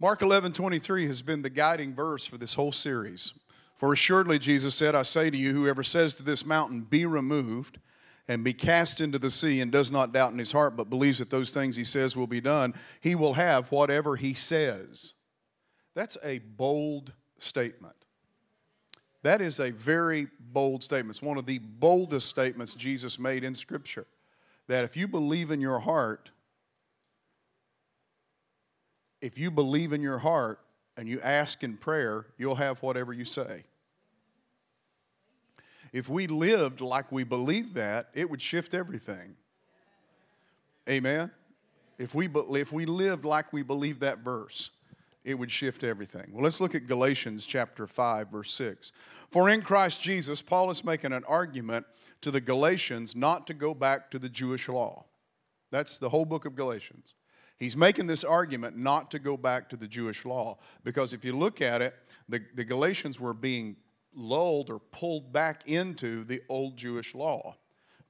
Mark 11 23 has been the guiding verse for this whole series. For assuredly, Jesus said, I say to you, whoever says to this mountain, Be removed and be cast into the sea, and does not doubt in his heart, but believes that those things he says will be done, he will have whatever he says. That's a bold statement. That is a very bold statement. It's one of the boldest statements Jesus made in Scripture. That if you believe in your heart, if you believe in your heart and you ask in prayer, you'll have whatever you say. If we lived like we believed that, it would shift everything. Amen? If we, if we lived like we believe that verse, it would shift everything. Well, let's look at Galatians chapter 5, verse 6. For in Christ Jesus, Paul is making an argument to the Galatians not to go back to the Jewish law. That's the whole book of Galatians. He's making this argument not to go back to the Jewish law because if you look at it, the, the Galatians were being lulled or pulled back into the old Jewish law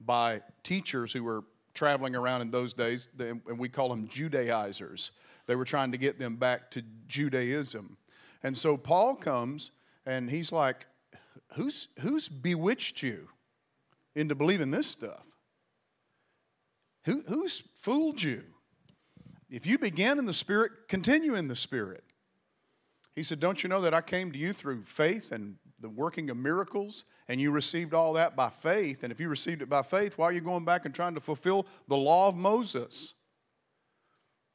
by teachers who were traveling around in those days, and we call them Judaizers. They were trying to get them back to Judaism. And so Paul comes and he's like, Who's, who's bewitched you into believing this stuff? Who, who's fooled you? If you begin in the Spirit, continue in the Spirit. He said, Don't you know that I came to you through faith and the working of miracles, and you received all that by faith? And if you received it by faith, why are you going back and trying to fulfill the law of Moses?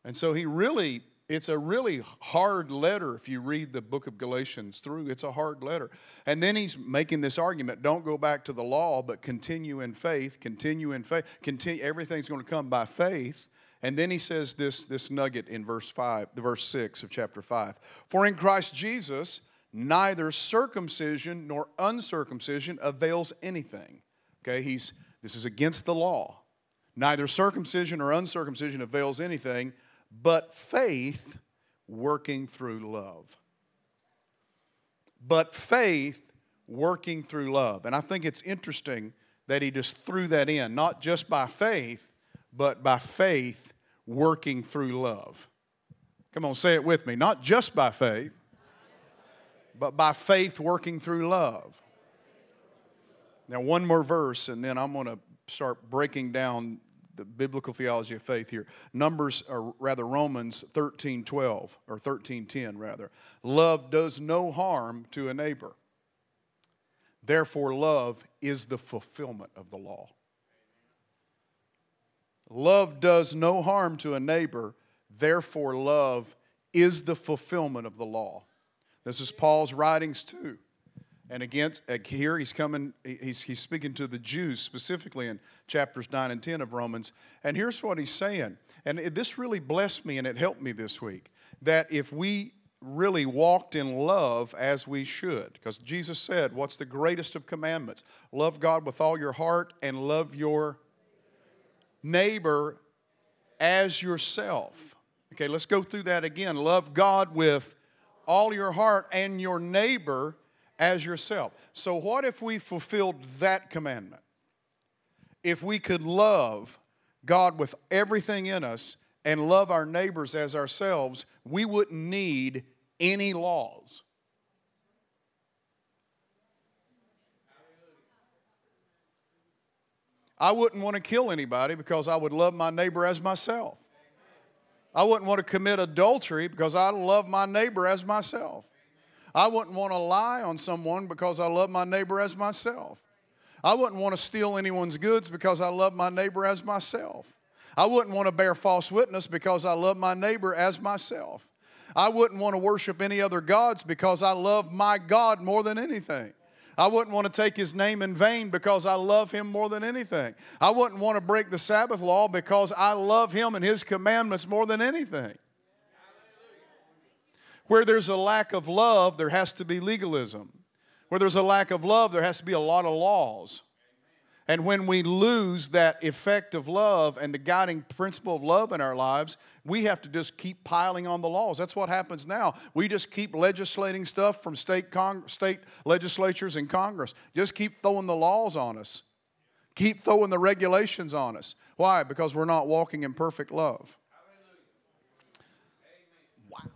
And so he really, it's a really hard letter if you read the book of Galatians through. It's a hard letter. And then he's making this argument don't go back to the law, but continue in faith, continue in faith. Continue, everything's going to come by faith. And then he says this, this nugget in verse 5, the verse 6 of chapter 5. For in Christ Jesus, neither circumcision nor uncircumcision avails anything. Okay, he's this is against the law. Neither circumcision or uncircumcision avails anything, but faith working through love. But faith working through love. And I think it's interesting that he just threw that in, not just by faith, but by faith working through love. Come on, say it with me. Not just by faith, but by faith working through love. Now, one more verse, and then I'm going to start breaking down the biblical theology of faith here. Numbers, or rather Romans 13 12, or 13 10, rather. Love does no harm to a neighbor. Therefore, love is the fulfillment of the law. Love does no harm to a neighbor, therefore, love is the fulfillment of the law. This is Paul's writings too. And again, uh, here he's coming, he's, he's speaking to the Jews specifically in chapters 9 and 10 of Romans. And here's what he's saying. And this really blessed me and it helped me this week that if we really walked in love as we should, because Jesus said, What's the greatest of commandments? Love God with all your heart and love your neighbor as yourself. Okay, let's go through that again. Love God with all your heart and your neighbor as yourself. So, what if we fulfilled that commandment? If we could love God with everything in us and love our neighbors as ourselves, we wouldn't need any laws. I wouldn't want to kill anybody because I would love my neighbor as myself. I wouldn't want to commit adultery because I love my neighbor as myself. I wouldn't want to lie on someone because I love my neighbor as myself. I wouldn't want to steal anyone's goods because I love my neighbor as myself. I wouldn't want to bear false witness because I love my neighbor as myself. I wouldn't want to worship any other gods because I love my God more than anything. I wouldn't want to take his name in vain because I love him more than anything. I wouldn't want to break the Sabbath law because I love him and his commandments more than anything. Where there's a lack of love, there has to be legalism. Where there's a lack of love, there has to be a lot of laws. And when we lose that effect of love and the guiding principle of love in our lives, we have to just keep piling on the laws. That's what happens now. We just keep legislating stuff from state, con- state legislatures and Congress. Just keep throwing the laws on us, keep throwing the regulations on us. Why? Because we're not walking in perfect love. Wow.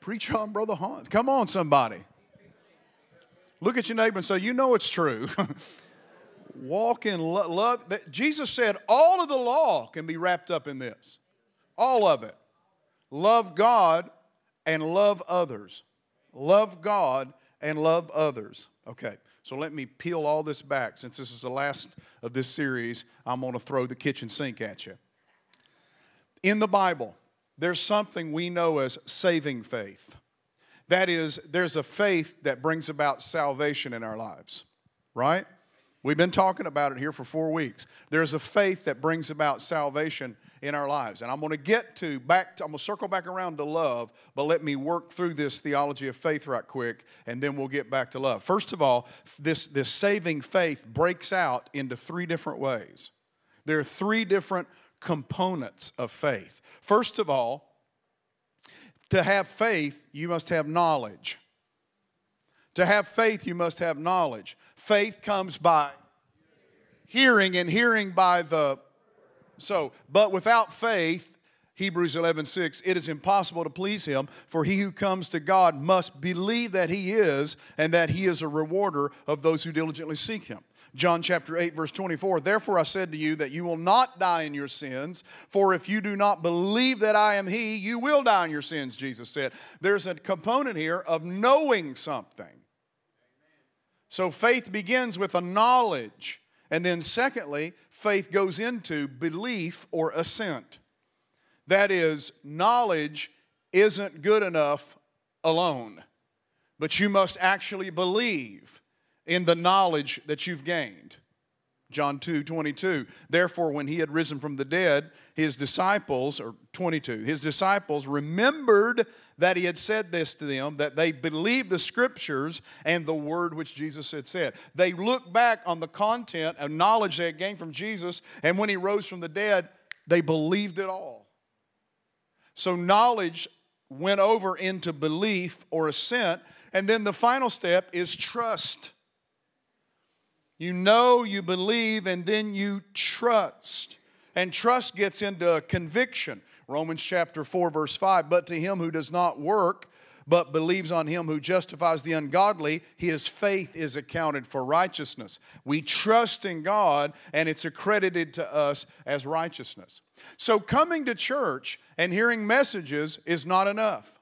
Preach on, Brother Hunt. Come on, somebody. Look at your neighbor and say, You know it's true. Walk in lo- love. Jesus said all of the law can be wrapped up in this. All of it. Love God and love others. Love God and love others. Okay, so let me peel all this back. Since this is the last of this series, I'm going to throw the kitchen sink at you. In the Bible, there's something we know as saving faith. That is, there's a faith that brings about salvation in our lives, right? We've been talking about it here for four weeks. There's a faith that brings about salvation in our lives. And I'm going to get to back, to, I'm going to circle back around to love, but let me work through this theology of faith right quick, and then we'll get back to love. First of all, this, this saving faith breaks out into three different ways. There are three different components of faith. First of all, to have faith, you must have knowledge. To have faith, you must have knowledge. Faith comes by hearing, and hearing by the. So, but without faith, Hebrews 11, 6, it is impossible to please him, for he who comes to God must believe that he is, and that he is a rewarder of those who diligently seek him. John chapter 8, verse 24. Therefore I said to you that you will not die in your sins, for if you do not believe that I am He, you will die in your sins, Jesus said. There's a component here of knowing something. So faith begins with a knowledge. And then, secondly, faith goes into belief or assent. That is, knowledge isn't good enough alone, but you must actually believe in the knowledge that you've gained. John 2 22. Therefore, when he had risen from the dead, his disciples, or 22, his disciples remembered that he had said this to them, that they believed the scriptures and the word which Jesus had said. They looked back on the content of knowledge they had gained from Jesus, and when he rose from the dead, they believed it all. So, knowledge went over into belief or assent, and then the final step is trust. You know, you believe, and then you trust. And trust gets into conviction. Romans chapter 4, verse 5. But to him who does not work, but believes on him who justifies the ungodly, his faith is accounted for righteousness. We trust in God, and it's accredited to us as righteousness. So, coming to church and hearing messages is not enough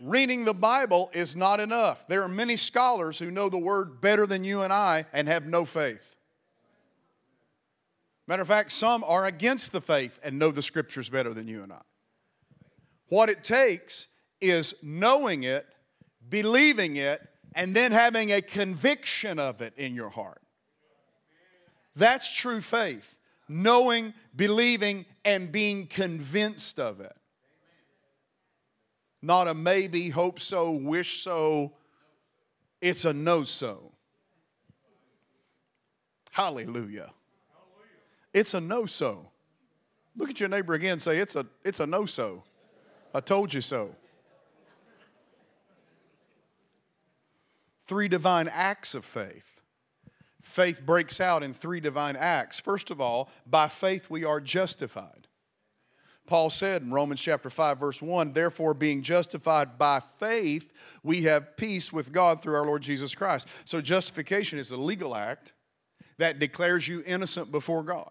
reading the Bible is not enough. There are many scholars who know the Word better than you and I and have no faith. Matter of fact, some are against the faith and know the Scriptures better than you and I. What it takes is knowing it, believing it, and then having a conviction of it in your heart. That's true faith. Knowing, believing, and being convinced of it. Not a maybe, hope so, wish so. It's a know so. Hallelujah. It's a know so. Look at your neighbor again say, It's a, it's a know so. I told you so. Three divine acts of faith. Faith breaks out in three divine acts. First of all, by faith we are justified. Paul said in Romans chapter 5 verse 1, therefore being justified by faith, we have peace with God through our Lord Jesus Christ. So justification is a legal act that declares you innocent before God.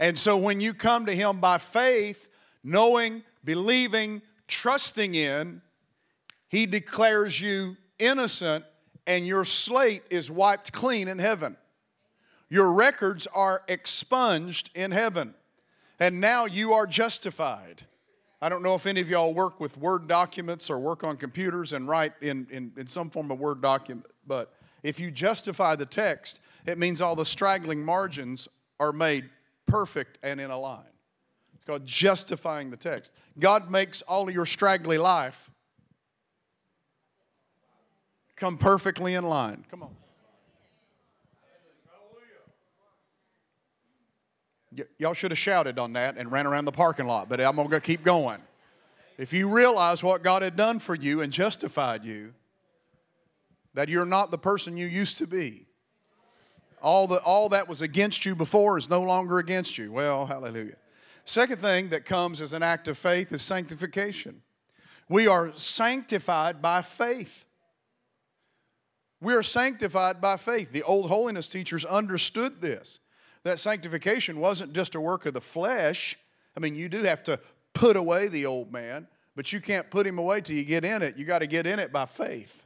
And so when you come to him by faith, knowing, believing, trusting in, he declares you innocent and your slate is wiped clean in heaven. Your records are expunged in heaven and now you are justified. I don't know if any of y'all work with Word documents or work on computers and write in, in, in some form of Word document, but if you justify the text, it means all the straggling margins are made perfect and in a line. It's called justifying the text. God makes all of your straggly life come perfectly in line. Come on. Y- y'all should have shouted on that and ran around the parking lot, but I'm going to keep going. If you realize what God had done for you and justified you, that you're not the person you used to be. All, the, all that was against you before is no longer against you. Well, hallelujah. Second thing that comes as an act of faith is sanctification. We are sanctified by faith. We are sanctified by faith. The old holiness teachers understood this that sanctification wasn't just a work of the flesh. I mean, you do have to put away the old man, but you can't put him away till you get in it. You got to get in it by faith.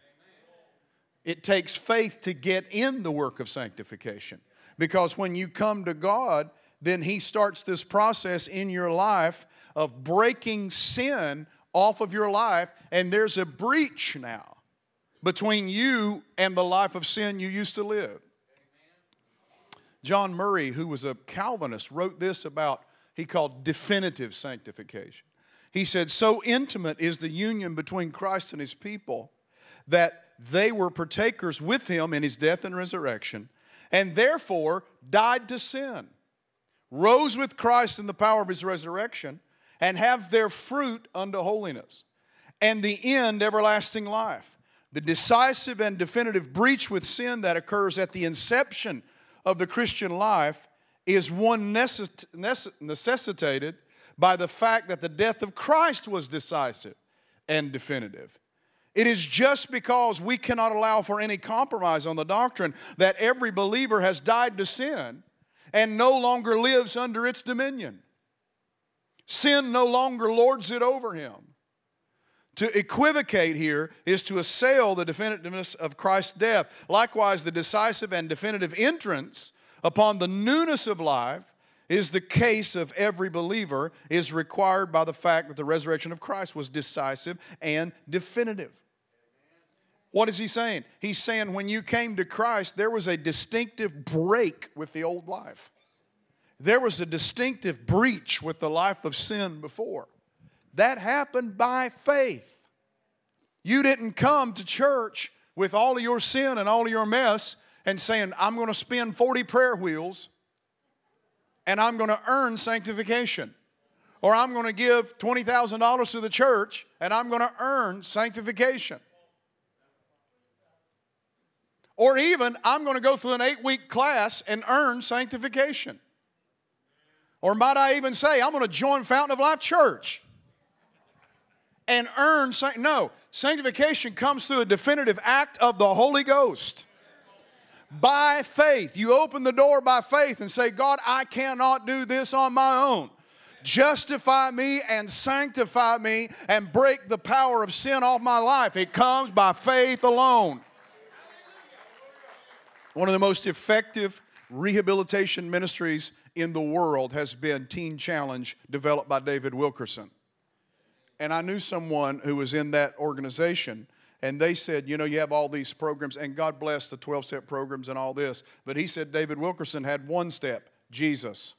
It takes faith to get in the work of sanctification. Because when you come to God, then He starts this process in your life of breaking sin off of your life, and there's a breach now between you and the life of sin you used to live. John Murray, who was a Calvinist, wrote this about, he called definitive sanctification. He said, So intimate is the union between Christ and his people that they were partakers with him in his death and resurrection, and therefore died to sin, rose with Christ in the power of his resurrection, and have their fruit unto holiness, and the end everlasting life. The decisive and definitive breach with sin that occurs at the inception of the Christian life is one necessitated by the fact that the death of Christ was decisive and definitive. It is just because we cannot allow for any compromise on the doctrine that every believer has died to sin and no longer lives under its dominion. Sin no longer lords it over him. To equivocate here is to assail the definitiveness of Christ's death. Likewise, the decisive and definitive entrance upon the newness of life is the case of every believer is required by the fact that the resurrection of Christ was decisive and definitive. What is he saying? He's saying when you came to Christ, there was a distinctive break with the old life. There was a distinctive breach with the life of sin before. That happened by faith. You didn't come to church with all of your sin and all of your mess and saying, I'm going to spin 40 prayer wheels and I'm going to earn sanctification. Or I'm going to give $20,000 to the church and I'm going to earn sanctification. Or even, I'm going to go through an eight week class and earn sanctification. Or might I even say, I'm going to join Fountain of Life Church and earn. No, sanctification comes through a definitive act of the Holy Ghost. By faith. You open the door by faith and say, God, I cannot do this on my own. Justify me and sanctify me and break the power of sin off my life. It comes by faith alone. One of the most effective rehabilitation ministries in the world has been Teen Challenge, developed by David Wilkerson. And I knew someone who was in that organization, and they said, You know, you have all these programs, and God bless the 12 step programs and all this. But he said David Wilkerson had one step Jesus.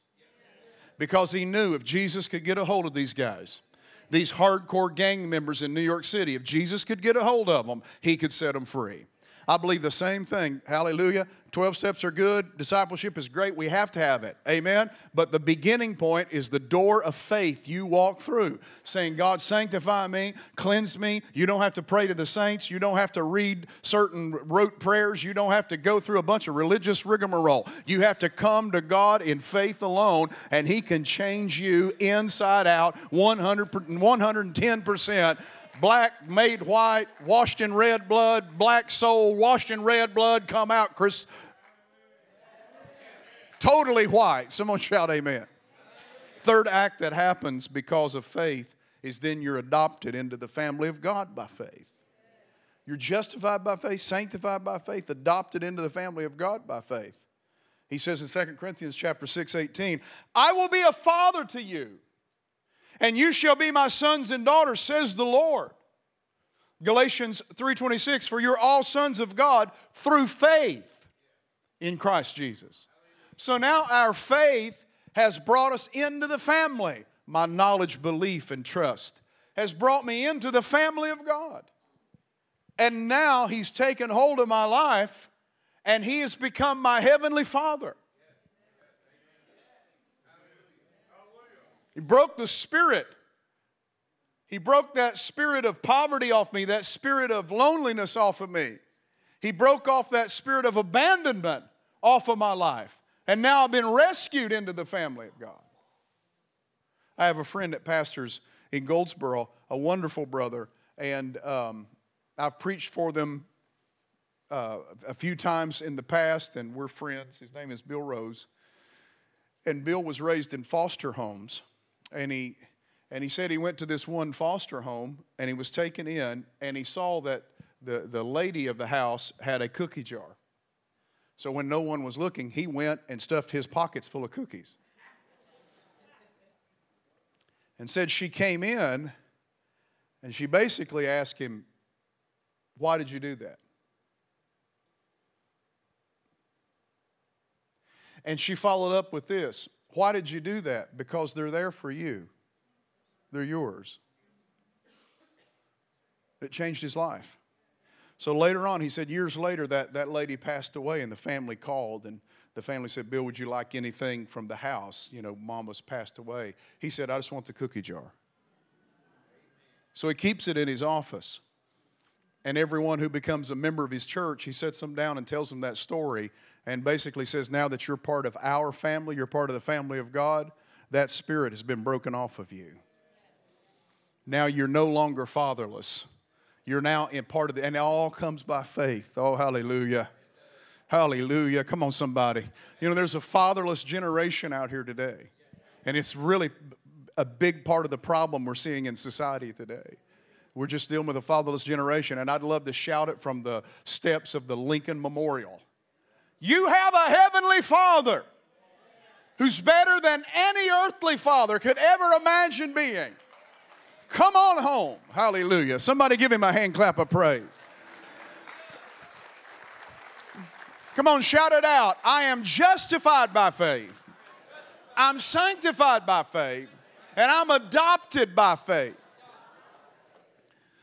Because he knew if Jesus could get a hold of these guys, these hardcore gang members in New York City, if Jesus could get a hold of them, he could set them free. I believe the same thing. Hallelujah. 12 steps are good. Discipleship is great. We have to have it. Amen. But the beginning point is the door of faith you walk through, saying, God, sanctify me, cleanse me. You don't have to pray to the saints. You don't have to read certain rote prayers. You don't have to go through a bunch of religious rigmarole. You have to come to God in faith alone, and He can change you inside out 100, 110% black made white, washed in red blood, black soul washed in red blood, come out, Chris. Totally white. Someone shout amen. Third act that happens because of faith is then you're adopted into the family of God by faith. You're justified by faith, sanctified by faith, adopted into the family of God by faith. He says in 2 Corinthians chapter 6, 18, I will be a father to you and you shall be my sons and daughters, says the Lord. Galatians 3:26 for you're all sons of God through faith in Christ Jesus. So now our faith has brought us into the family. My knowledge, belief and trust has brought me into the family of God. And now he's taken hold of my life and he has become my heavenly father. He broke the spirit. He broke that spirit of poverty off me, that spirit of loneliness off of me. He broke off that spirit of abandonment off of my life. And now I've been rescued into the family of God. I have a friend that pastors in Goldsboro, a wonderful brother, and um, I've preached for them uh, a few times in the past, and we're friends. His name is Bill Rose. And Bill was raised in foster homes, and he and he said he went to this one foster home and he was taken in and he saw that the, the lady of the house had a cookie jar. So when no one was looking, he went and stuffed his pockets full of cookies. And said she came in and she basically asked him, Why did you do that? And she followed up with this Why did you do that? Because they're there for you, they're yours. It changed his life. So later on, he said, years later, that, that lady passed away, and the family called, and the family said, Bill, would you like anything from the house? You know, mama's passed away. He said, I just want the cookie jar. So he keeps it in his office. And everyone who becomes a member of his church, he sets them down and tells them that story and basically says, Now that you're part of our family, you're part of the family of God, that spirit has been broken off of you. Now you're no longer fatherless. You're now in part of the, and it all comes by faith. Oh, hallelujah. Hallelujah. Come on, somebody. You know, there's a fatherless generation out here today. And it's really a big part of the problem we're seeing in society today. We're just dealing with a fatherless generation, and I'd love to shout it from the steps of the Lincoln Memorial. You have a heavenly Father who's better than any earthly father could ever imagine being. Come on home. Hallelujah. Somebody give him a hand clap of praise. Come on, shout it out. I am justified by faith. I'm sanctified by faith. And I'm adopted by faith.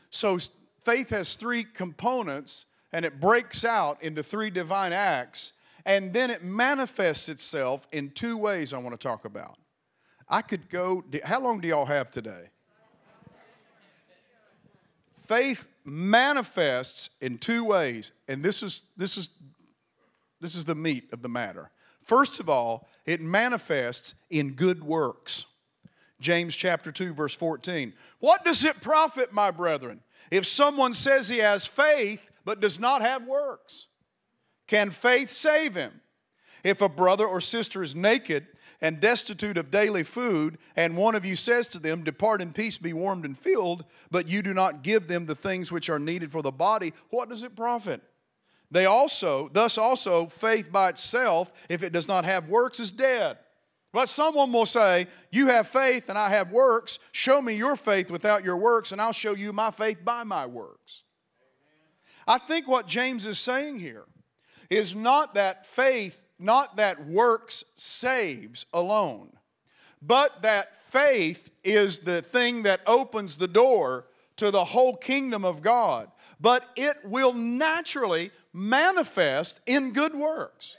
So faith has three components and it breaks out into three divine acts and then it manifests itself in two ways I want to talk about. I could go, how long do y'all have today? Faith manifests in two ways, and this is, this is, this is the meat of the matter. First of all, it manifests in good works. James chapter 2 verse 14. What does it profit, my brethren, if someone says he has faith but does not have works? Can faith save him? If a brother or sister is naked and destitute of daily food, and one of you says to them, Depart in peace, be warmed and filled, but you do not give them the things which are needed for the body, what does it profit? They also, thus also, faith by itself, if it does not have works, is dead. But someone will say, You have faith and I have works. Show me your faith without your works, and I'll show you my faith by my works. I think what James is saying here is not that faith, not that works saves alone, but that faith is the thing that opens the door to the whole kingdom of God. But it will naturally manifest in good works.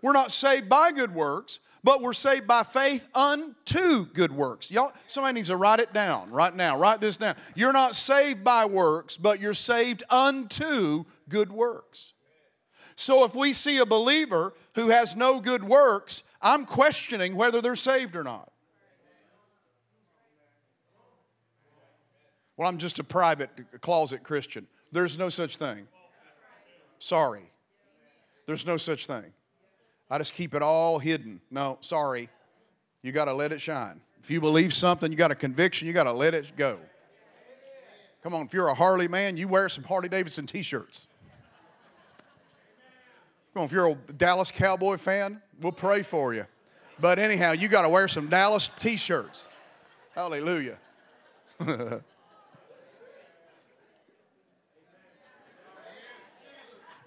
We're not saved by good works, but we're saved by faith unto good works. Y'all, somebody needs to write it down right now. Write this down. You're not saved by works, but you're saved unto good works. So if we see a believer who has no good works, I'm questioning whether they're saved or not. Well, I'm just a private closet Christian. There's no such thing. Sorry. There's no such thing. I just keep it all hidden. No, sorry. You got to let it shine. If you believe something, you got a conviction, you got to let it go. Come on, if you're a Harley man, you wear some Harley Davidson t shirts. Come on, if you're a Dallas Cowboy fan, we'll pray for you. But anyhow, you got to wear some Dallas t shirts. Hallelujah.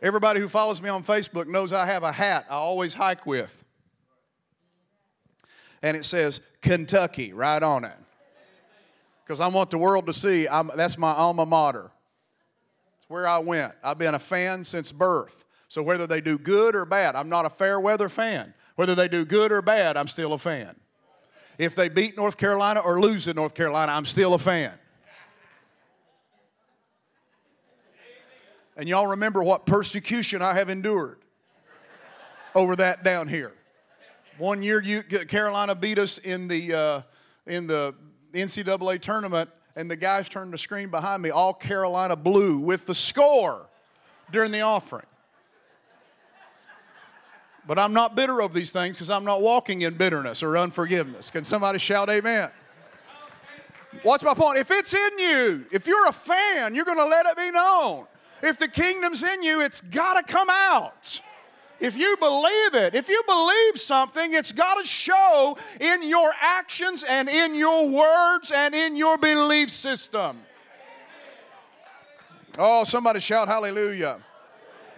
Everybody who follows me on Facebook knows I have a hat I always hike with. And it says Kentucky right on it. Because I want the world to see I'm, that's my alma mater. It's where I went. I've been a fan since birth. So whether they do good or bad, I'm not a fair weather fan. Whether they do good or bad, I'm still a fan. If they beat North Carolina or lose in North Carolina, I'm still a fan. And y'all remember what persecution I have endured over that down here. One year, you, Carolina beat us in the, uh, in the NCAA tournament, and the guys turned the screen behind me, all Carolina blue, with the score during the offering. But I'm not bitter over these things because I'm not walking in bitterness or unforgiveness. Can somebody shout amen? What's my point? If it's in you, if you're a fan, you're going to let it be known. If the kingdom's in you, it's got to come out. If you believe it, if you believe something, it's got to show in your actions and in your words and in your belief system. Oh, somebody shout hallelujah.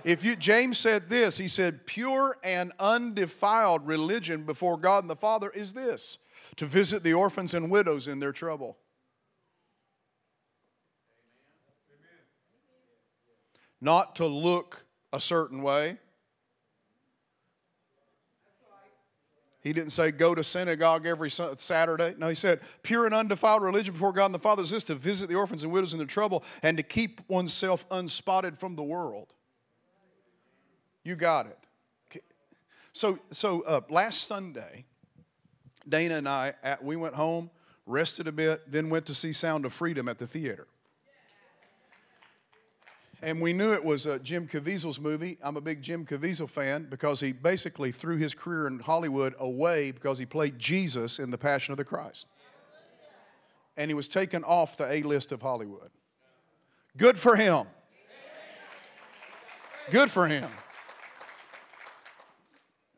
If you James said this, he said, pure and undefiled religion before God and the Father is this to visit the orphans and widows in their trouble. Not to look a certain way. He didn't say go to synagogue every Saturday. No, he said pure and undefiled religion before God and the Father is this to visit the orphans and widows in their trouble and to keep oneself unspotted from the world. You got it. So, so uh, last Sunday, Dana and I, at, we went home, rested a bit, then went to see Sound of Freedom at the theater. And we knew it was uh, Jim Caviezel's movie. I'm a big Jim Caviezel fan because he basically threw his career in Hollywood away because he played Jesus in The Passion of the Christ. And he was taken off the A list of Hollywood. Good for him. Good for him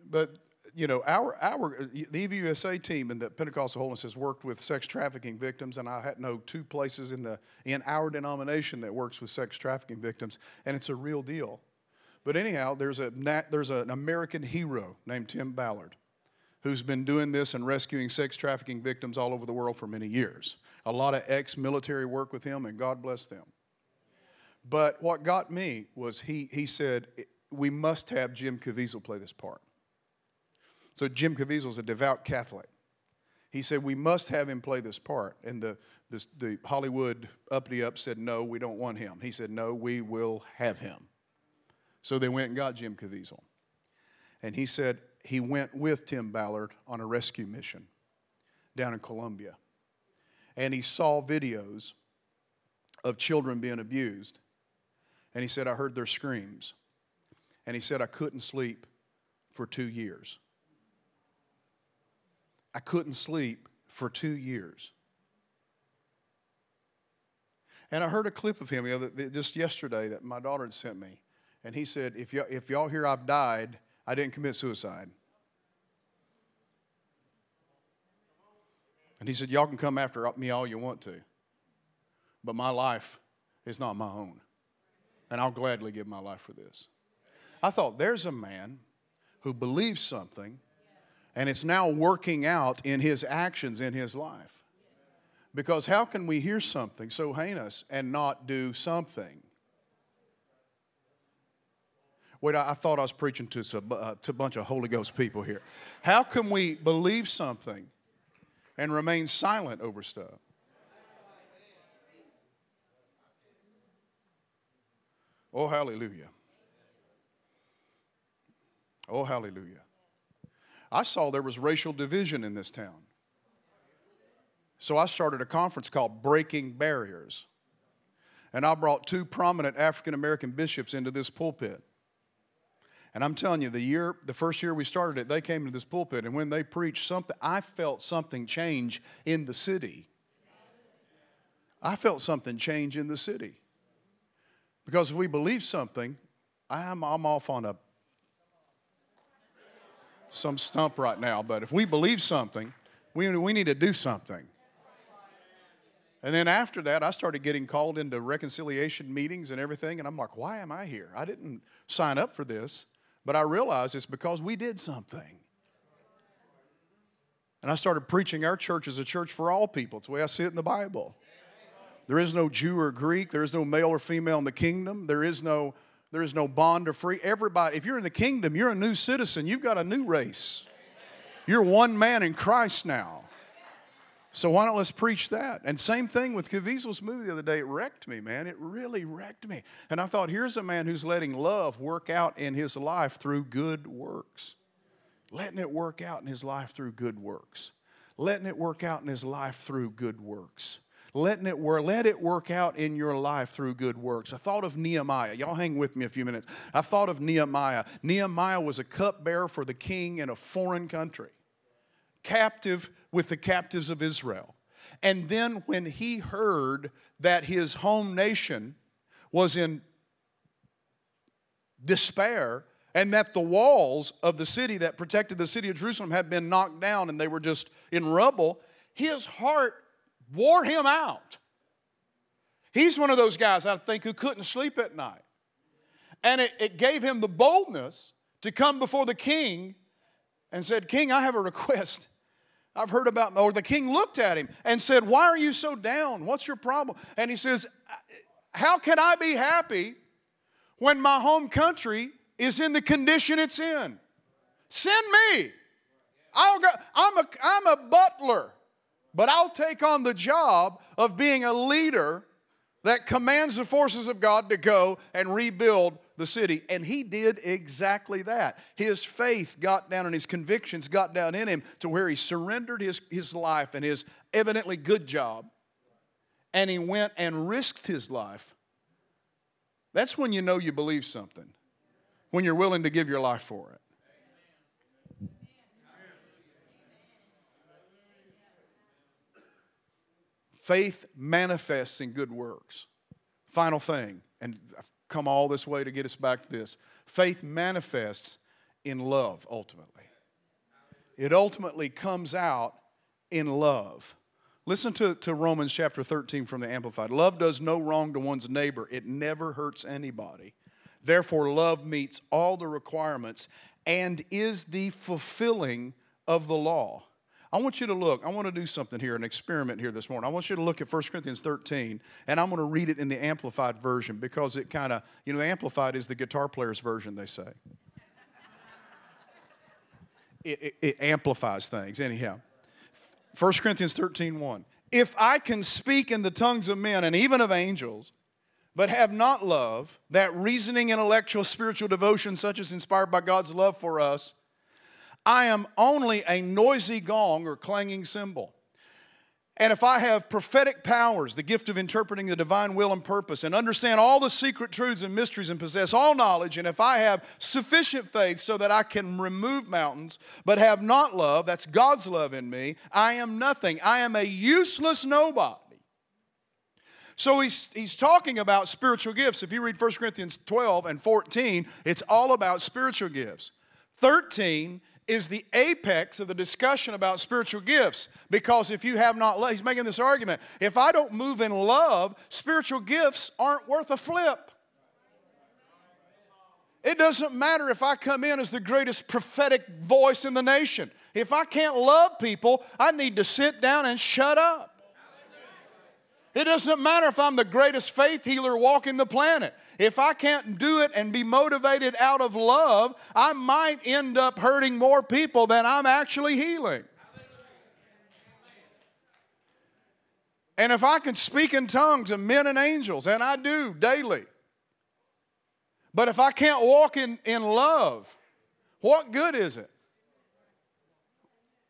but you know, our, our uh, the EVUSA team and the Pentecostal Holiness has worked with sex trafficking victims, and I know two places in the in our denomination that works with sex trafficking victims, and it's a real deal. But anyhow, there's a there's an American hero named Tim Ballard, who's been doing this and rescuing sex trafficking victims all over the world for many years. A lot of ex-military work with him, and God bless them. But what got me was he he said we must have Jim Caviezel play this part. So Jim Caviezel is a devout Catholic. He said, We must have him play this part. And the, this, the Hollywood uppity up said, No, we don't want him. He said, No, we will have him. So they went and got Jim Caviezel. And he said he went with Tim Ballard on a rescue mission down in Colombia. And he saw videos of children being abused. And he said, I heard their screams. And he said, I couldn't sleep for two years. I couldn't sleep for two years. And I heard a clip of him you know, just yesterday that my daughter had sent me. And he said, if, y- if y'all hear I've died, I didn't commit suicide. And he said, Y'all can come after me all you want to, but my life is not my own. And I'll gladly give my life for this. I thought, there's a man who believes something and it's now working out in his actions in his life. Because how can we hear something so heinous and not do something? Wait, I, I thought I was preaching to, uh, to a bunch of Holy Ghost people here. How can we believe something and remain silent over stuff? Oh, hallelujah. Oh, hallelujah. I saw there was racial division in this town. So I started a conference called Breaking Barriers. And I brought two prominent African American bishops into this pulpit. And I'm telling you, the year, the first year we started it, they came to this pulpit, and when they preached something, I felt something change in the city. I felt something change in the city. Because if we believe something, I'm, I'm off on a some stump right now, but if we believe something, we, we need to do something. And then after that, I started getting called into reconciliation meetings and everything, and I'm like, why am I here? I didn't sign up for this, but I realized it's because we did something. And I started preaching our church as a church for all people. It's the way I see it in the Bible. There is no Jew or Greek, there is no male or female in the kingdom, there is no there is no bond or free. Everybody, if you're in the kingdom, you're a new citizen. You've got a new race. You're one man in Christ now. So why don't let's preach that? And same thing with Caviezel's movie the other day. It wrecked me, man. It really wrecked me. And I thought, here's a man who's letting love work out in his life through good works. Letting it work out in his life through good works. letting it work out in his life through good works. Letting it work, let it work out in your life through good works. I thought of Nehemiah. Y'all hang with me a few minutes. I thought of Nehemiah. Nehemiah was a cupbearer for the king in a foreign country, captive with the captives of Israel. And then when he heard that his home nation was in despair and that the walls of the city that protected the city of Jerusalem had been knocked down and they were just in rubble, his heart wore him out. He's one of those guys, I think, who couldn't sleep at night. And it, it gave him the boldness to come before the king and said, King, I have a request. I've heard about, or the king looked at him and said, Why are you so down? What's your problem? And he says, How can I be happy when my home country is in the condition it's in? Send me. I'll go, I'm, a, I'm a butler, but I'll take on the job of being a leader that commands the forces of God to go and rebuild the city. And he did exactly that. His faith got down and his convictions got down in him to where he surrendered his, his life and his evidently good job. And he went and risked his life. That's when you know you believe something, when you're willing to give your life for it. Faith manifests in good works. Final thing, and I've come all this way to get us back to this. Faith manifests in love ultimately. It ultimately comes out in love. Listen to, to Romans chapter 13 from the Amplified. Love does no wrong to one's neighbor, it never hurts anybody. Therefore, love meets all the requirements and is the fulfilling of the law. I want you to look. I want to do something here, an experiment here this morning. I want you to look at 1 Corinthians 13, and I'm going to read it in the Amplified version because it kind of, you know, Amplified is the guitar player's version, they say. it, it, it, amplifies things, anyhow. 1 Corinthians 13, 1. If I can speak in the tongues of men and even of angels, but have not love, that reasoning, intellectual, spiritual devotion, such as inspired by God's love for us, I am only a noisy gong or clanging cymbal. And if I have prophetic powers, the gift of interpreting the divine will and purpose, and understand all the secret truths and mysteries and possess all knowledge, and if I have sufficient faith so that I can remove mountains, but have not love, that's God's love in me, I am nothing. I am a useless nobody. So he's, he's talking about spiritual gifts. If you read 1 Corinthians 12 and 14, it's all about spiritual gifts. 13 is the apex of the discussion about spiritual gifts because if you have not love, he's making this argument. If I don't move in love, spiritual gifts aren't worth a flip. It doesn't matter if I come in as the greatest prophetic voice in the nation. If I can't love people, I need to sit down and shut up. It doesn't matter if I'm the greatest faith healer walking the planet. If I can't do it and be motivated out of love, I might end up hurting more people than I'm actually healing. And if I can speak in tongues of men and angels, and I do daily, but if I can't walk in, in love, what good is it?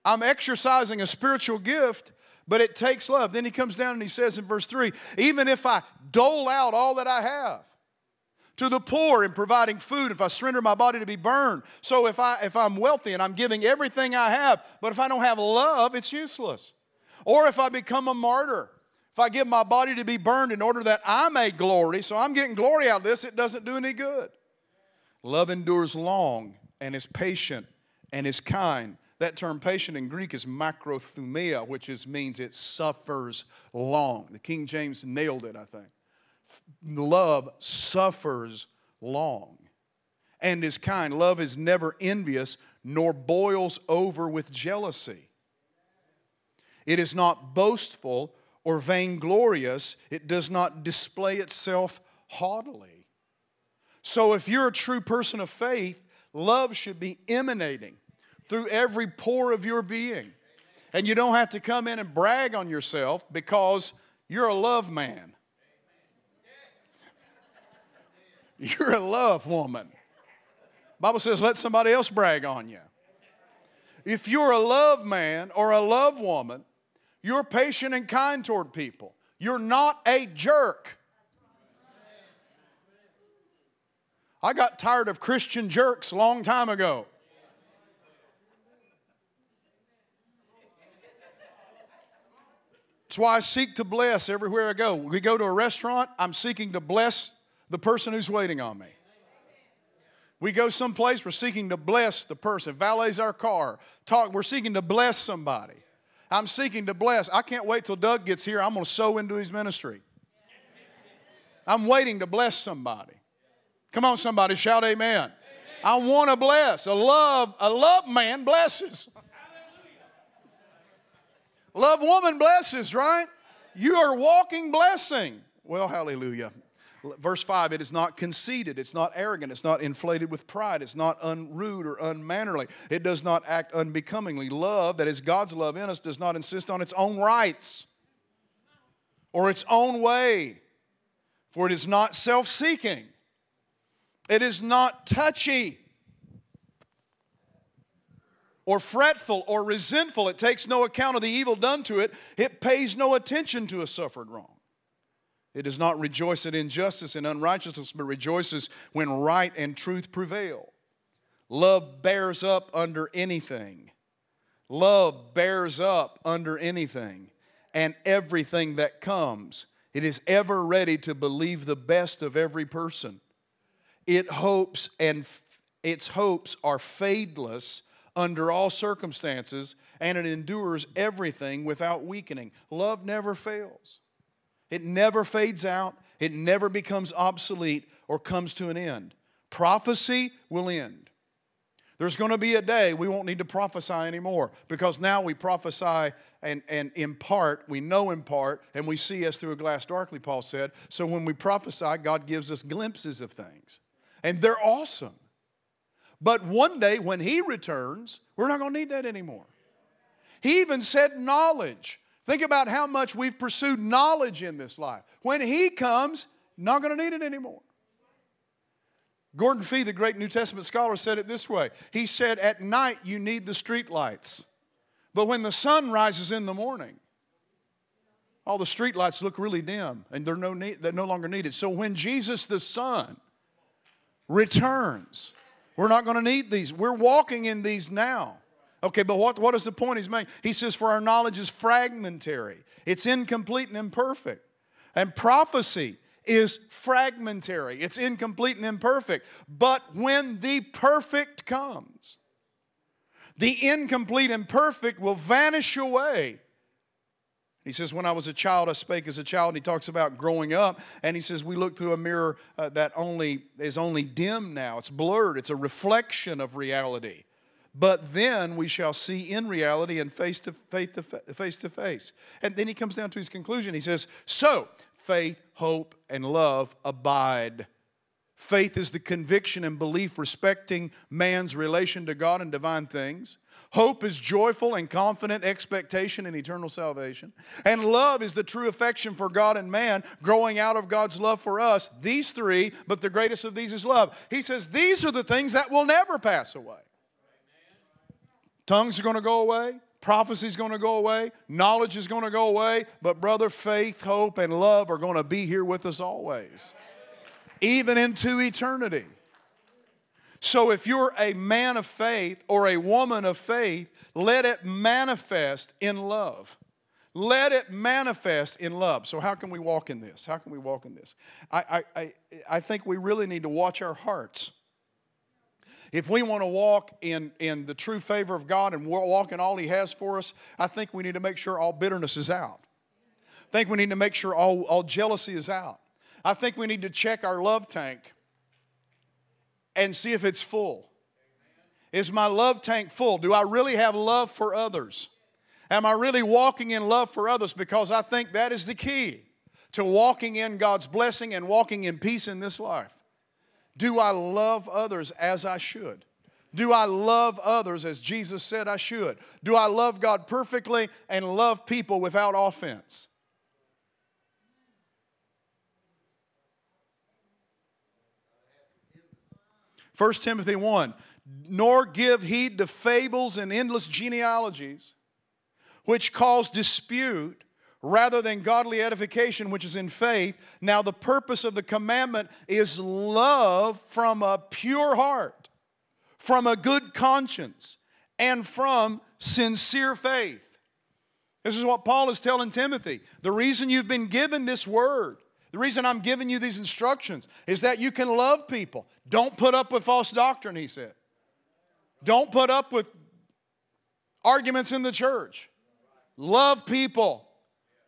I'm exercising a spiritual gift but it takes love. Then he comes down and he says in verse 3 even if I dole out all that I have, to the poor in providing food if i surrender my body to be burned so if i if i'm wealthy and i'm giving everything i have but if i don't have love it's useless. Or if i become a martyr if i give my body to be burned in order that i may glory so i'm getting glory out of this it doesn't do any good. Love endures long and is patient and is kind that term patient in Greek is macrothumia, which is, means it suffers long. The King James nailed it, I think. Love suffers long and is kind. Love is never envious nor boils over with jealousy. It is not boastful or vainglorious. It does not display itself haughtily. So, if you're a true person of faith, love should be emanating through every pore of your being. And you don't have to come in and brag on yourself because you're a love man. You're a love woman. Bible says let somebody else brag on you. If you're a love man or a love woman, you're patient and kind toward people. You're not a jerk. I got tired of Christian jerks a long time ago. That's why I seek to bless everywhere I go. We go to a restaurant, I'm seeking to bless the person who's waiting on me. We go someplace, we're seeking to bless the person. Valets our car. Talk, we're seeking to bless somebody. I'm seeking to bless. I can't wait till Doug gets here. I'm going to sow into his ministry. I'm waiting to bless somebody. Come on, somebody, shout amen. amen. I want to bless. A love, a love man blesses. Love woman blesses, right? You are walking blessing. Well, hallelujah. Verse 5 it is not conceited, it's not arrogant, it's not inflated with pride, it's not unrude or unmannerly, it does not act unbecomingly. Love, that is God's love in us, does not insist on its own rights or its own way, for it is not self seeking, it is not touchy or fretful or resentful. It takes no account of the evil done to it, it pays no attention to a suffered wrong. It does not rejoice at injustice and unrighteousness, but rejoices when right and truth prevail. Love bears up under anything. Love bears up under anything and everything that comes. It is ever ready to believe the best of every person. It hopes and its hopes are fadeless under all circumstances, and it endures everything without weakening. Love never fails. It never fades out, it never becomes obsolete or comes to an end. Prophecy will end. There's going to be a day we won't need to prophesy anymore because now we prophesy and, and in part, we know in part, and we see as through a glass darkly, Paul said. So when we prophesy, God gives us glimpses of things. And they're awesome. But one day when He returns, we're not going to need that anymore. He even said knowledge. Think about how much we've pursued knowledge in this life. When He comes, not going to need it anymore. Gordon Fee, the great New Testament scholar, said it this way He said, At night you need the street lights, but when the sun rises in the morning, all the street lights look really dim and they're no, need, they're no longer needed. So when Jesus the Son returns, we're not going to need these. We're walking in these now. Okay, but what, what is the point he's making? He says, For our knowledge is fragmentary, it's incomplete and imperfect. And prophecy is fragmentary, it's incomplete and imperfect. But when the perfect comes, the incomplete and perfect will vanish away. He says, When I was a child, I spake as a child. And he talks about growing up. And he says, We look through a mirror uh, that only is only dim now. It's blurred, it's a reflection of reality but then we shall see in reality and face to to face to face. And then he comes down to his conclusion. He says, "So faith, hope, and love abide." Faith is the conviction and belief respecting man's relation to God and divine things. Hope is joyful and confident expectation in eternal salvation. And love is the true affection for God and man, growing out of God's love for us. These three, but the greatest of these is love. He says, These are the things that will never pass away. Tongues are going to go away. Prophecy is going to go away. Knowledge is going to go away. But, brother, faith, hope, and love are going to be here with us always, even into eternity. So, if you're a man of faith or a woman of faith, let it manifest in love. Let it manifest in love. So, how can we walk in this? How can we walk in this? I, I, I think we really need to watch our hearts. If we want to walk in, in the true favor of God and walk in all He has for us, I think we need to make sure all bitterness is out. I think we need to make sure all, all jealousy is out. I think we need to check our love tank and see if it's full. Is my love tank full? Do I really have love for others? Am I really walking in love for others? Because I think that is the key to walking in God's blessing and walking in peace in this life. Do I love others as I should? Do I love others as Jesus said I should? Do I love God perfectly and love people without offense? First Timothy 1 nor give heed to fables and endless genealogies, which cause dispute rather than godly edification, which is in faith. Now, the purpose of the commandment is love from a pure heart, from a good conscience, and from sincere faith. This is what Paul is telling Timothy. The reason you've been given this word, the reason I'm giving you these instructions, is that you can love people. Don't put up with false doctrine, he said. Don't put up with arguments in the church. Love people.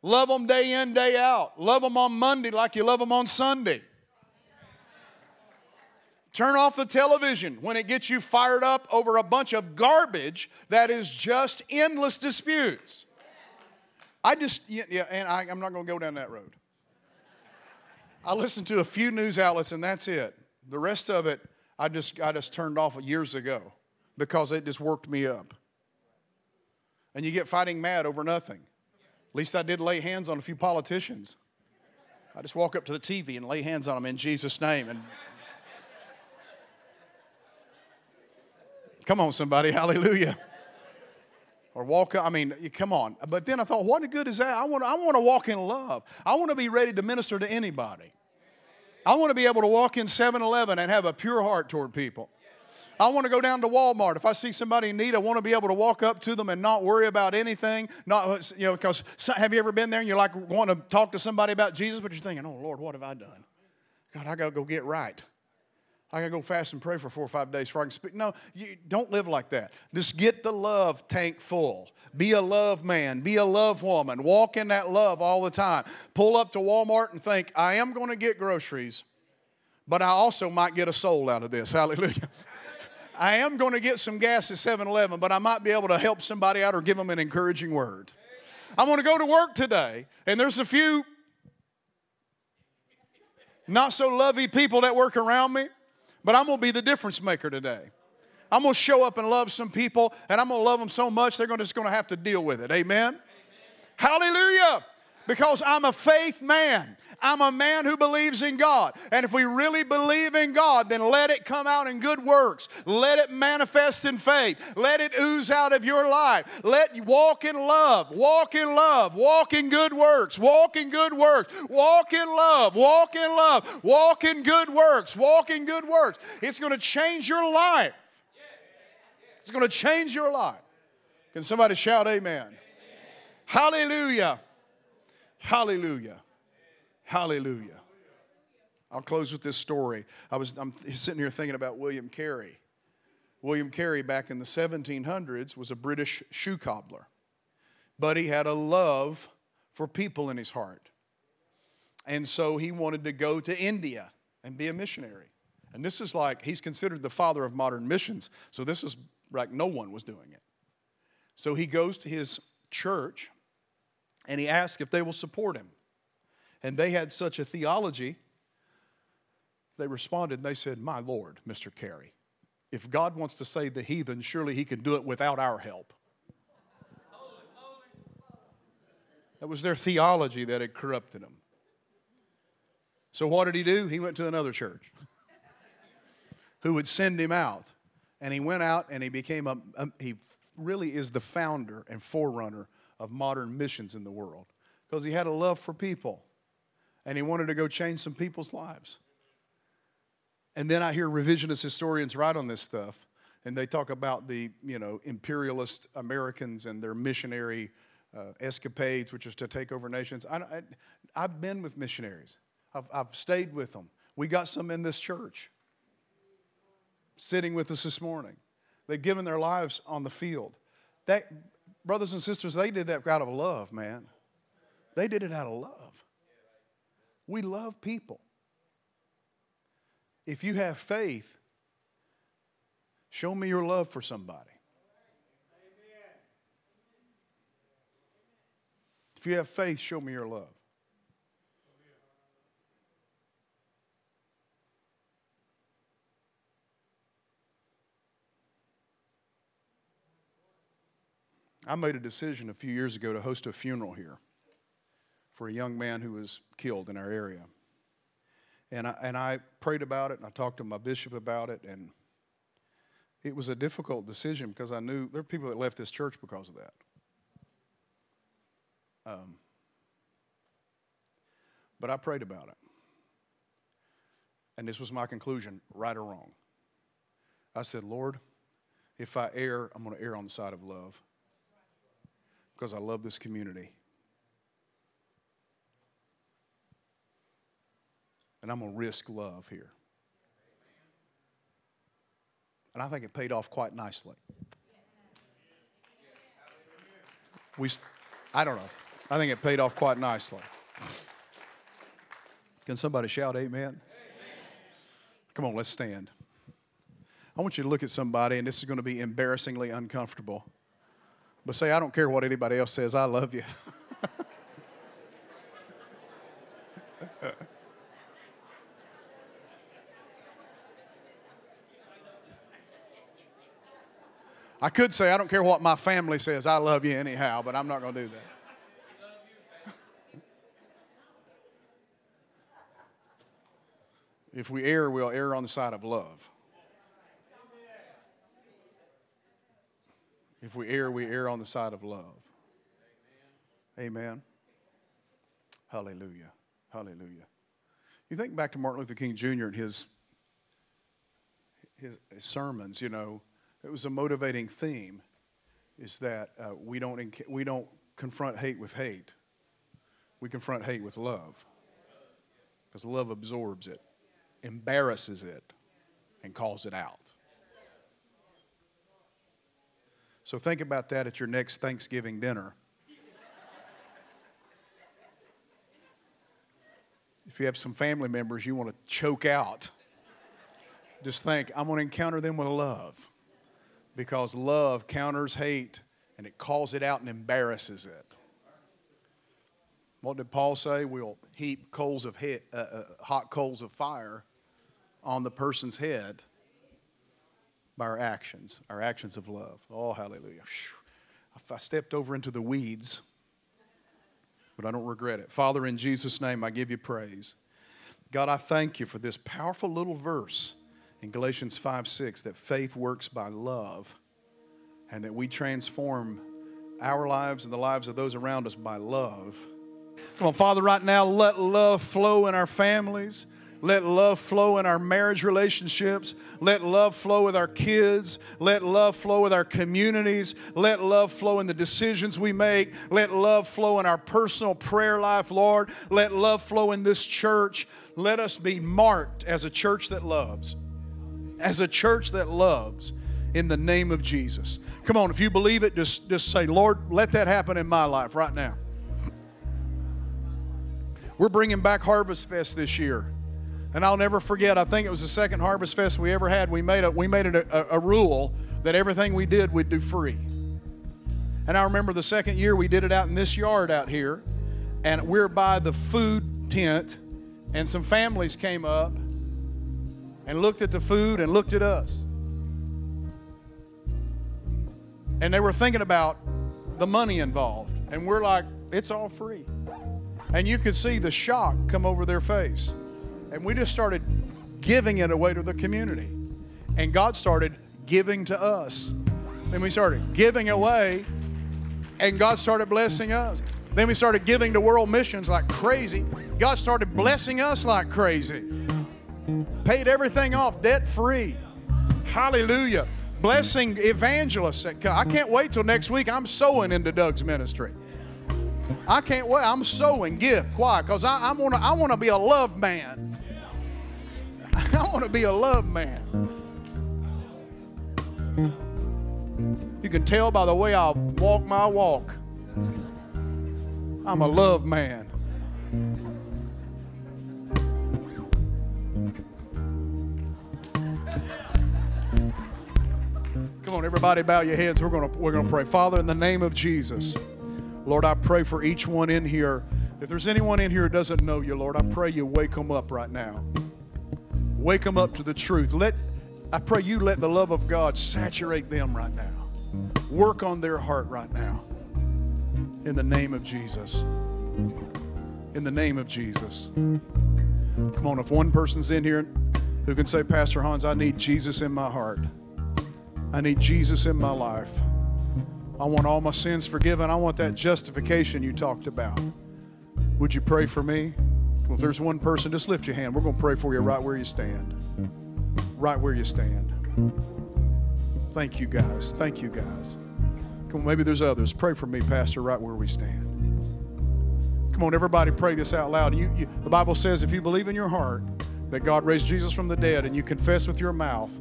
Love them day in, day out. Love them on Monday like you love them on Sunday. Turn off the television when it gets you fired up over a bunch of garbage that is just endless disputes. I just, yeah, and I, am not going to go down that road. I listen to a few news outlets and that's it. The rest of it, I just, I just turned off years ago because it just worked me up. And you get fighting mad over nothing. At least I did lay hands on a few politicians. I just walk up to the TV and lay hands on them in Jesus' name. And come on, somebody, hallelujah. Or walk, up, I mean, come on. But then I thought, what good is that? I want, I want to walk in love. I want to be ready to minister to anybody. I want to be able to walk in 7 Eleven and have a pure heart toward people. I want to go down to Walmart. If I see somebody in need, I want to be able to walk up to them and not worry about anything. Not, uh, you know, because have you ever been there and you're like want to talk to somebody about Jesus, but you're thinking, oh Lord, what have I done? God, I got to go get right. I gotta go fast and pray for four or five days before I can speak. No, you don't live like that. Just get the love tank full. Be a love man. Be a love woman. Walk in that love all the time. Pull up to Walmart and think, I am to get groceries, but I also might get a soul out of this. Hallelujah. I am to get some gas at 7 Eleven, but I might be able to help somebody out or give them an encouraging word. I'm to go to work today, and there's a few not so lovey people that work around me, but I'm going to be the difference maker today. I'm going to show up and love some people, and I'm going to love them so much they're just going to have to deal with it. Amen? Amen. Hallelujah because I'm a faith man. I'm a man who believes in God. And if we really believe in God, then let it come out in good works. Let it manifest in faith. Let it ooze out of your life. Let walk in love. Walk in love. Walk in good works. Walk in good works. Walk in love. Walk in love. Walk in good works. Walk in good works. It's going to change your life. It's going to change your life. Can somebody shout amen? amen. Hallelujah. Hallelujah. Hallelujah. I'll close with this story. I was I'm sitting here thinking about William Carey. William Carey back in the 1700s was a British shoe cobbler. But he had a love for people in his heart. And so he wanted to go to India and be a missionary. And this is like, he's considered the father of modern missions. So this is like no one was doing it. So he goes to his church and he asked if they will support him. And they had such a theology, they responded and they said, My Lord, Mr. Carey, if God wants to save the heathen, surely he can do it without our help. That was their theology that had corrupted them. So what did he do? He went to another church who would send him out. And he went out and he became a, a he really is the founder and forerunner of modern missions in the world because he had a love for people and he wanted to go change some people's lives. And then I hear revisionist historians write on this stuff and they talk about the, you know, imperialist Americans and their missionary uh, escapades, which is to take over nations. I, have been with missionaries. I've, I've stayed with them. We got some in this church sitting with us this morning. They've given their lives on the field. That brothers and sisters, they did that out of love, man. They did it out of love. We love people. If you have faith, show me your love for somebody. If you have faith, show me your love. I made a decision a few years ago to host a funeral here for a young man who was killed in our area. And I, and I prayed about it and I talked to my bishop about it. And it was a difficult decision because I knew there are people that left this church because of that. Um, but I prayed about it. And this was my conclusion, right or wrong. I said, Lord, if I err, I'm going to err on the side of love because I love this community. And I'm going to risk love here. And I think it paid off quite nicely. We, I don't know. I think it paid off quite nicely. Can somebody shout amen? amen? Come on, let's stand. I want you to look at somebody, and this is going to be embarrassingly uncomfortable. But say, I don't care what anybody else says, I love you. I could say, I don't care what my family says, I love you anyhow, but I'm not going to do that. if we err, we'll err on the side of love. If we err, we err on the side of love. Amen. Amen. Hallelujah. Hallelujah. You think back to Martin Luther King Jr. and his, his, his sermons, you know, it was a motivating theme is that uh, we, don't, we don't confront hate with hate. We confront hate with love. Because love absorbs it, embarrasses it, and calls it out. So think about that at your next Thanksgiving dinner. If you have some family members you want to choke out, just think, I'm going to encounter them with love because love counters hate and it calls it out and embarrasses it. What did Paul say? We'll heap coals of he- uh, uh, hot coals of fire on the person's head by our actions, our actions of love. Oh, hallelujah. I stepped over into the weeds, but I don't regret it. Father, in Jesus' name, I give you praise. God, I thank you for this powerful little verse in Galatians 5 6 that faith works by love and that we transform our lives and the lives of those around us by love. Come on, Father, right now, let love flow in our families. Let love flow in our marriage relationships. Let love flow with our kids. Let love flow with our communities. Let love flow in the decisions we make. Let love flow in our personal prayer life, Lord. Let love flow in this church. Let us be marked as a church that loves as a church that loves in the name of Jesus. Come on, if you believe it, just, just say, Lord, let that happen in my life right now. We're bringing back Harvest Fest this year. And I'll never forget, I think it was the second Harvest Fest we ever had. We made, a, we made it a, a rule that everything we did, we'd do free. And I remember the second year we did it out in this yard out here. And we're by the food tent. And some families came up and looked at the food and looked at us. And they were thinking about the money involved. And we're like, it's all free. And you could see the shock come over their face. And we just started giving it away to the community. And God started giving to us. Then we started giving away, and God started blessing us. Then we started giving to world missions like crazy. God started blessing us like crazy. Paid everything off debt free. Hallelujah. Blessing evangelists. I can't wait till next week. I'm sowing into Doug's ministry. I can't wait. I'm sowing, give, quiet, because I, I want to I wanna be a love man. I want to be a love man. You can tell by the way I walk my walk. I'm a love man. Come on, everybody, bow your heads. We're going to we're going to pray. Father, in the name of Jesus, Lord, I pray for each one in here. If there's anyone in here who doesn't know you, Lord, I pray you wake them up right now. Wake them up to the truth. Let I pray you let the love of God saturate them right now. Work on their heart right now. In the name of Jesus. In the name of Jesus. Come on, if one person's in here who can say, Pastor Hans, I need Jesus in my heart. I need Jesus in my life. I want all my sins forgiven. I want that justification you talked about. Would you pray for me? Well, if there's one person, just lift your hand. We're going to pray for you right where you stand. Right where you stand. Thank you, guys. Thank you, guys. Come on, maybe there's others. Pray for me, Pastor, right where we stand. Come on, everybody, pray this out loud. You, you, the Bible says if you believe in your heart that God raised Jesus from the dead and you confess with your mouth,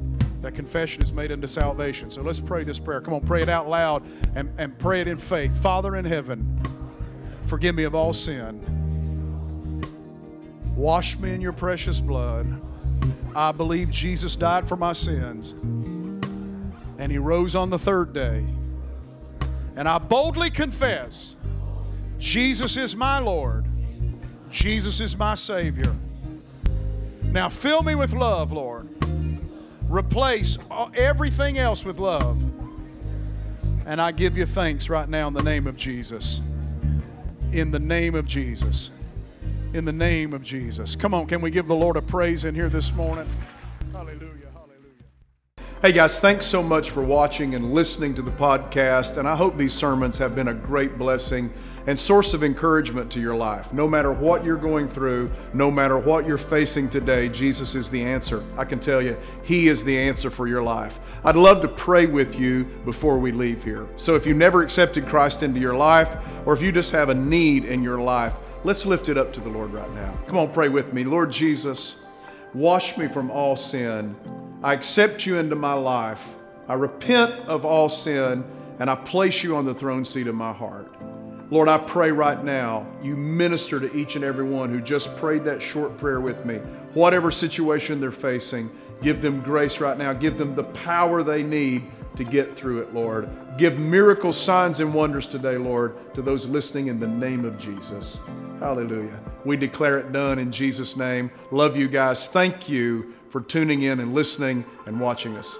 that confession is made unto salvation. So let's pray this prayer. Come on, pray it out loud and, and pray it in faith. Father in heaven, forgive me of all sin. Wash me in your precious blood. I believe Jesus died for my sins and he rose on the third day. And I boldly confess Jesus is my Lord, Jesus is my Savior. Now fill me with love, Lord. Replace everything else with love. And I give you thanks right now in the name of Jesus. In the name of Jesus. In the name of Jesus. Come on, can we give the Lord a praise in here this morning? Hallelujah. Hallelujah. Hey guys, thanks so much for watching and listening to the podcast. And I hope these sermons have been a great blessing and source of encouragement to your life. No matter what you're going through, no matter what you're facing today, Jesus is the answer. I can tell you, He is the answer for your life. I'd love to pray with you before we leave here. So if you never accepted Christ into your life, or if you just have a need in your life, let's lift it up to the Lord right now. Come on, pray with me. Lord Jesus, wash me from all sin I accept you into my life. I repent of all sin and I place you on the throne seat of my heart. Lord, I pray right now you minister to each and every one who just prayed that short prayer with me. Whatever situation they're facing, give them grace right now. Give them the power they need to get through it, Lord. Give miracle signs and wonders today, Lord, to those listening in the name of Jesus. Hallelujah. We declare it done in Jesus' name. Love you guys. Thank you for tuning in and listening and watching us.